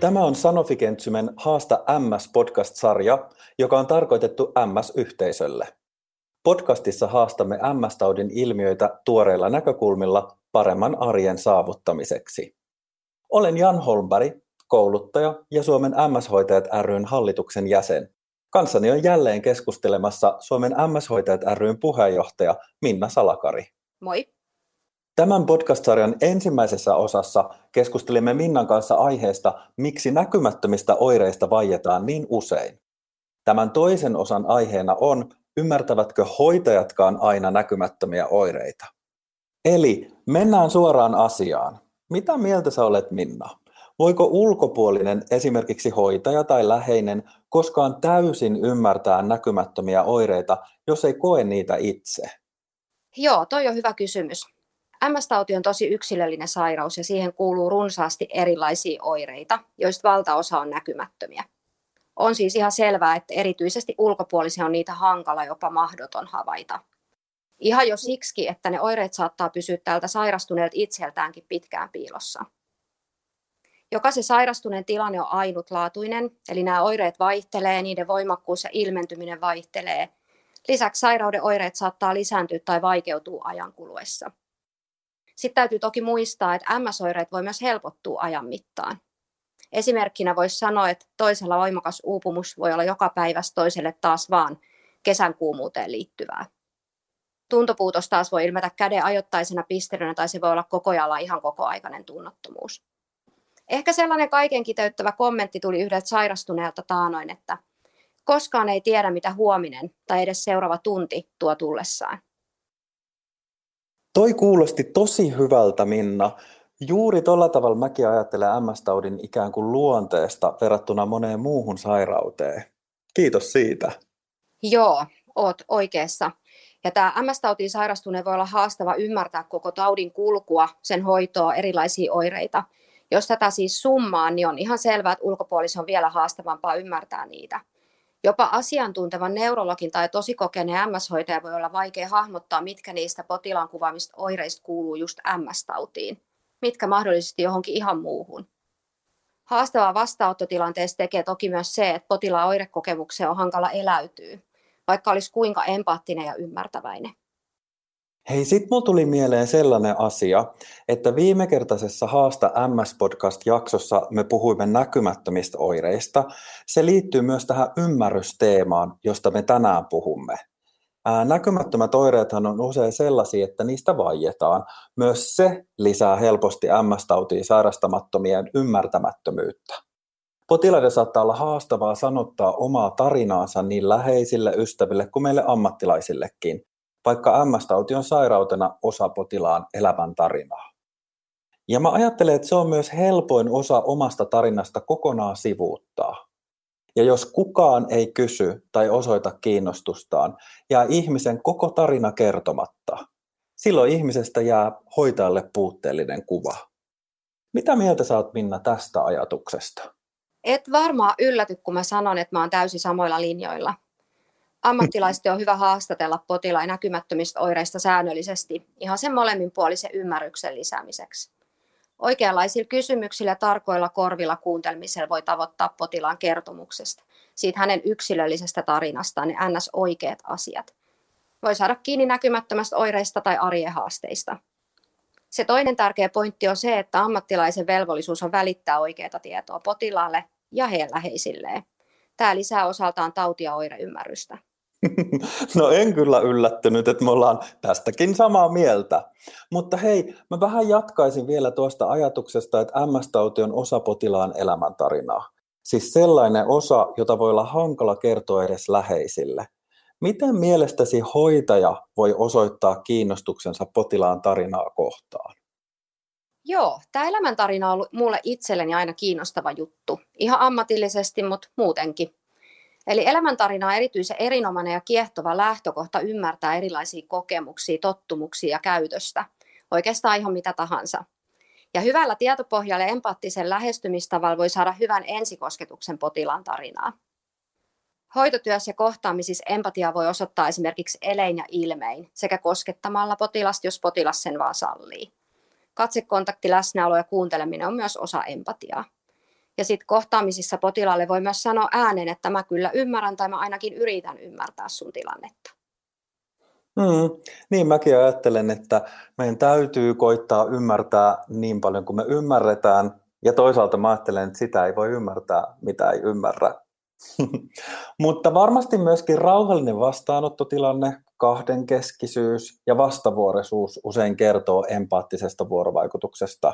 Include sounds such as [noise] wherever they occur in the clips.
Tämä on Sanofi Kentsymen Haasta MS-podcast-sarja, joka on tarkoitettu MS-yhteisölle. Podcastissa haastamme MS-taudin ilmiöitä tuoreilla näkökulmilla paremman arjen saavuttamiseksi. Olen Jan Holmberg, kouluttaja ja Suomen MS-hoitajat ryn hallituksen jäsen. Kanssani on jälleen keskustelemassa Suomen MS-hoitajat ryn puheenjohtaja Minna Salakari. Moi. Tämän podcast-sarjan ensimmäisessä osassa keskustelimme Minnan kanssa aiheesta, miksi näkymättömistä oireista vaietaan niin usein. Tämän toisen osan aiheena on, ymmärtävätkö hoitajatkaan aina näkymättömiä oireita. Eli mennään suoraan asiaan. Mitä mieltä sä olet, Minna? Voiko ulkopuolinen, esimerkiksi hoitaja tai läheinen, koskaan täysin ymmärtää näkymättömiä oireita, jos ei koe niitä itse? Joo, toi on hyvä kysymys. MS-tauti on tosi yksilöllinen sairaus ja siihen kuuluu runsaasti erilaisia oireita, joista valtaosa on näkymättömiä. On siis ihan selvää, että erityisesti ulkopuolisia on niitä hankala, jopa mahdoton havaita. Ihan jo siksi, että ne oireet saattaa pysyä tältä sairastuneelta itseltäänkin pitkään piilossa. Jokaisen sairastuneen tilanne on ainutlaatuinen, eli nämä oireet vaihtelee, niiden voimakkuus ja ilmentyminen vaihtelee. Lisäksi sairauden oireet saattaa lisääntyä tai vaikeutua ajan kuluessa. Sitten täytyy toki muistaa, että MS-oireet voi myös helpottua ajan mittaan. Esimerkkinä voisi sanoa, että toisella voimakas uupumus voi olla joka päivä toiselle taas vaan kesän kuumuuteen liittyvää. Tuntopuutos taas voi ilmetä käden ajoittaisena pistelynä tai se voi olla koko ajan ihan kokoaikainen tunnottomuus. Ehkä sellainen kaiken kiteyttävä kommentti tuli yhdeltä sairastuneelta taanoin, että koskaan ei tiedä mitä huominen tai edes seuraava tunti tuo tullessaan. Toi kuulosti tosi hyvältä, Minna. Juuri tuolla tavalla mäkin ajattelen MS-taudin ikään kuin luonteesta verrattuna moneen muuhun sairauteen. Kiitos siitä. Joo, oot oikeassa. Ja tämä MS-tautiin sairastuneen voi olla haastava ymmärtää koko taudin kulkua, sen hoitoa, erilaisia oireita. Jos tätä siis summaa, niin on ihan selvää, että ulkopuolisen on vielä haastavampaa ymmärtää niitä. Jopa asiantuntevan neurologin tai tosi kokeneen MS-hoitaja voi olla vaikea hahmottaa, mitkä niistä potilaan kuvaamista oireista kuuluu just MS-tautiin, mitkä mahdollisesti johonkin ihan muuhun. Haastavaa vastaanottotilanteessa tekee toki myös se, että potilaan oirekokemukseen on hankala eläytyä, vaikka olisi kuinka empaattinen ja ymmärtäväinen. Hei, sit mulla tuli mieleen sellainen asia, että viimekertaisessa Haasta MS-podcast-jaksossa me puhuimme näkymättömistä oireista. Se liittyy myös tähän ymmärrysteemaan, josta me tänään puhumme. Ää, näkymättömät oireethan on usein sellaisia, että niistä vaietaan. Myös se lisää helposti MS-tautiin sairastamattomien ymmärtämättömyyttä. Potilaiden saattaa olla haastavaa sanottaa omaa tarinaansa niin läheisille ystäville kuin meille ammattilaisillekin vaikka MS-tauti on sairautena osa potilaan elämän tarinaa. Ja mä ajattelen, että se on myös helpoin osa omasta tarinasta kokonaan sivuuttaa. Ja jos kukaan ei kysy tai osoita kiinnostustaan, jää ihmisen koko tarina kertomatta. Silloin ihmisestä jää hoitajalle puutteellinen kuva. Mitä mieltä saat Minna tästä ajatuksesta? Et varmaan ylläty, kun mä sanon, että mä oon täysin samoilla linjoilla. Ammattilaisten on hyvä haastatella potilaan näkymättömistä oireista säännöllisesti ihan sen molemminpuolisen ymmärryksen lisäämiseksi. Oikeanlaisilla kysymyksillä ja tarkoilla korvilla kuuntelmisella voi tavoittaa potilaan kertomuksesta, siitä hänen yksilöllisestä tarinastaan ne ns. oikeat asiat. Voi saada kiinni näkymättömästä oireista tai arjen haasteista. Se toinen tärkeä pointti on se, että ammattilaisen velvollisuus on välittää oikeaa tietoa potilaalle ja heidän läheisilleen. Tämä lisää osaltaan tauti- ja oireymmärrystä. [laughs] No en kyllä yllättynyt, että me ollaan tästäkin samaa mieltä. Mutta hei, mä vähän jatkaisin vielä tuosta ajatuksesta, että MS-tauti on osa potilaan elämäntarinaa. Siis sellainen osa, jota voi olla hankala kertoa edes läheisille. Miten mielestäsi hoitaja voi osoittaa kiinnostuksensa potilaan tarinaa kohtaan? Joo, tämä elämäntarina on ollut mulle itselleni aina kiinnostava juttu. Ihan ammatillisesti, mutta muutenkin. Eli elämäntarina on erityisen erinomainen ja kiehtova lähtökohta ymmärtää erilaisia kokemuksia, tottumuksia ja käytöstä. Oikeastaan ihan mitä tahansa. Ja hyvällä tietopohjalla ja empaattisen lähestymistavalla voi saada hyvän ensikosketuksen potilaan tarinaa. Hoitotyössä ja kohtaamisissa empatia voi osoittaa esimerkiksi elein ja ilmein sekä koskettamalla potilasta, jos potilas sen vaan sallii. Katsekontakti, läsnäolo ja kuunteleminen on myös osa empatiaa. Ja sitten kohtaamisissa potilaalle voi myös sanoa äänen, että mä kyllä ymmärrän tai mä ainakin yritän ymmärtää sun tilannetta. Mm, niin mäkin ajattelen, että meidän täytyy koittaa ymmärtää niin paljon kuin me ymmärretään, ja toisaalta mä ajattelen, että sitä ei voi ymmärtää, mitä ei ymmärrä. [laughs] Mutta varmasti myöskin rauhallinen vastaanottotilanne, kahdenkeskisyys ja vastavuoroisuus usein kertoo empaattisesta vuorovaikutuksesta.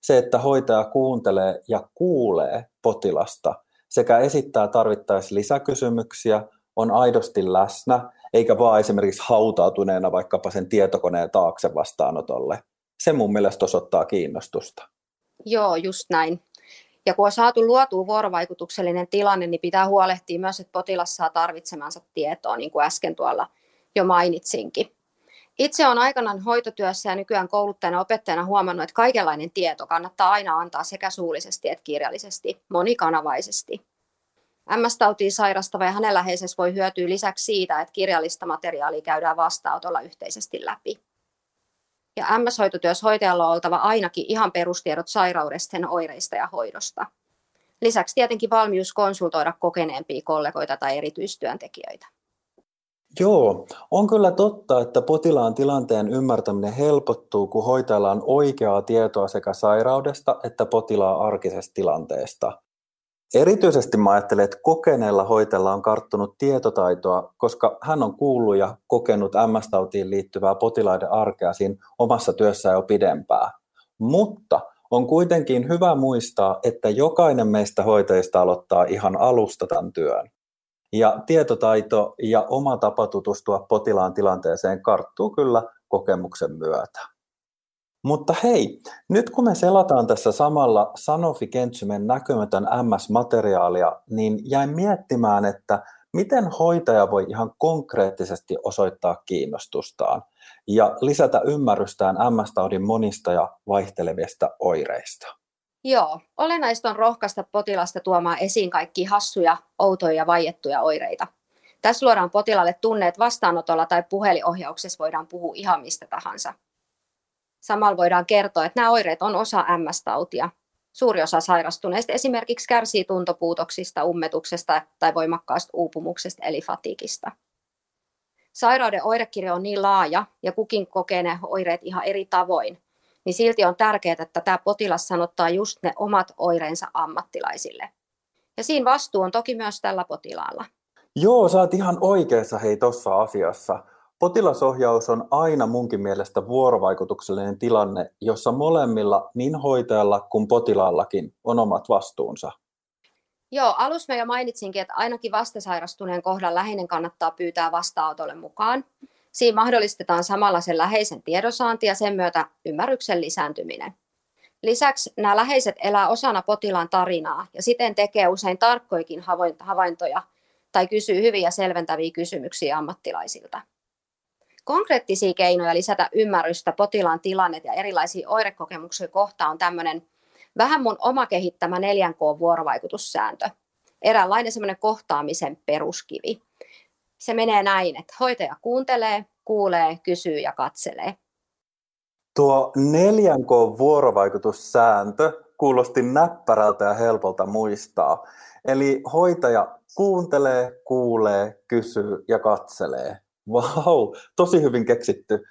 Se, että hoitaja kuuntelee ja kuulee potilasta sekä esittää tarvittaessa lisäkysymyksiä, on aidosti läsnä, eikä vaan esimerkiksi hautautuneena vaikkapa sen tietokoneen taakse vastaanotolle. Se mun mielestä osoittaa kiinnostusta. Joo, just näin. Ja kun on saatu luotua vuorovaikutuksellinen tilanne, niin pitää huolehtia myös, että potilas saa tarvitsemansa tietoa, niin kuin äsken tuolla jo mainitsinkin. Itse olen aikanaan hoitotyössä ja nykyään kouluttajana opettajana huomannut, että kaikenlainen tieto kannattaa aina antaa sekä suullisesti että kirjallisesti, monikanavaisesti. MS-tautiin sairastava ja hänen läheisensä voi hyötyä lisäksi siitä, että kirjallista materiaalia käydään vastaanotolla yhteisesti läpi. Ja MS-hoitotyössä hoitajalla on oltava ainakin ihan perustiedot sairaudesta, sen oireista ja hoidosta. Lisäksi tietenkin valmius konsultoida kokeneempia kollegoita tai erityistyöntekijöitä. Joo, on kyllä totta, että potilaan tilanteen ymmärtäminen helpottuu, kun hoitajalla on oikeaa tietoa sekä sairaudesta että potilaan arkisesta tilanteesta. Erityisesti mä ajattelen, että kokeneella hoitajalla on karttunut tietotaitoa, koska hän on kuullut ja kokenut MS-tautiin liittyvää potilaiden arkea siinä omassa työssään jo pidempään. Mutta on kuitenkin hyvä muistaa, että jokainen meistä hoitajista aloittaa ihan alusta tämän työn. Ja tietotaito ja oma tapa tutustua potilaan tilanteeseen karttuu kyllä kokemuksen myötä. Mutta hei, nyt kun me selataan tässä samalla Sanofi Kentsymen näkymätön MS-materiaalia, niin jäin miettimään, että miten hoitaja voi ihan konkreettisesti osoittaa kiinnostustaan ja lisätä ymmärrystään MS-taudin monista ja vaihtelevista oireista. Joo, olennaista on rohkaista potilasta tuomaan esiin kaikki hassuja, outoja ja vaiettuja oireita. Tässä luodaan potilaalle tunneet vastaanotolla tai puhelinohjauksessa voidaan puhua ihan mistä tahansa. Samalla voidaan kertoa, että nämä oireet on osa MS-tautia. Suuri osa sairastuneista esimerkiksi kärsii tuntopuutoksista, ummetuksesta tai voimakkaasta uupumuksesta eli fatikista. Sairauden oirekirjo on niin laaja ja kukin kokee ne oireet ihan eri tavoin, niin silti on tärkeää, että tämä potilas sanottaa just ne omat oireensa ammattilaisille. Ja siinä vastuu on toki myös tällä potilaalla. Joo, sä oot ihan oikeassa hei tuossa asiassa. Potilasohjaus on aina munkin mielestä vuorovaikutuksellinen tilanne, jossa molemmilla, niin hoitajalla kuin potilaallakin, on omat vastuunsa. Joo, alussa mä jo mainitsinkin, että ainakin vastasairastuneen kohdan läheinen kannattaa pyytää vastaanotolle mukaan. Siinä mahdollistetaan samalla sen läheisen tiedonsaanti ja sen myötä ymmärryksen lisääntyminen. Lisäksi nämä läheiset elää osana potilaan tarinaa ja siten tekee usein tarkkoikin havaintoja tai kysyy hyviä selventäviä kysymyksiä ammattilaisilta. Konkreettisia keinoja lisätä ymmärrystä potilaan tilannet ja erilaisia oirekokemuksia kohtaan on tämmöinen vähän mun oma kehittämä 4K-vuorovaikutussääntö. Eräänlainen semmoinen kohtaamisen peruskivi. Se menee näin, että hoitaja kuuntelee, kuulee, kysyy ja katselee. Tuo 4K-vuorovaikutussääntö kuulosti näppärältä ja helpolta muistaa. Eli hoitaja kuuntelee, kuulee, kysyy ja katselee. Vau, wow, tosi hyvin keksitty.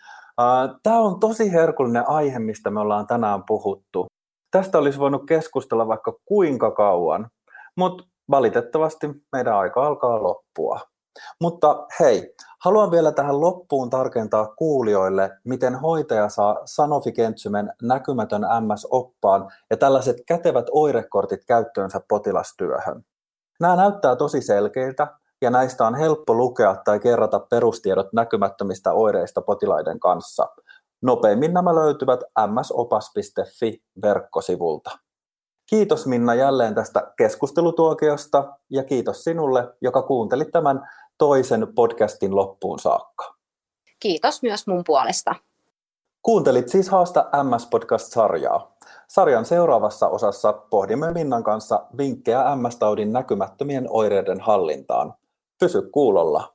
Tämä on tosi herkullinen aihe, mistä me ollaan tänään puhuttu. Tästä olisi voinut keskustella vaikka kuinka kauan, mutta valitettavasti meidän aika alkaa loppua. Mutta hei, haluan vielä tähän loppuun tarkentaa kuulijoille, miten hoitaja saa Sanofi Kentsymen näkymätön MS-oppaan ja tällaiset kätevät oirekortit käyttöönsä potilastyöhön. Nämä näyttää tosi selkeiltä, ja näistä on helppo lukea tai kerrata perustiedot näkymättömistä oireista potilaiden kanssa. Nopeimmin nämä löytyvät msopas.fi verkkosivulta. Kiitos Minna jälleen tästä keskustelutuokiosta ja kiitos sinulle, joka kuuntelit tämän toisen podcastin loppuun saakka. Kiitos myös mun puolesta. Kuuntelit siis Haasta MS-podcast-sarjaa. Sarjan seuraavassa osassa pohdimme Minnan kanssa vinkkejä MS-taudin näkymättömien oireiden hallintaan. Pysy kuulolla.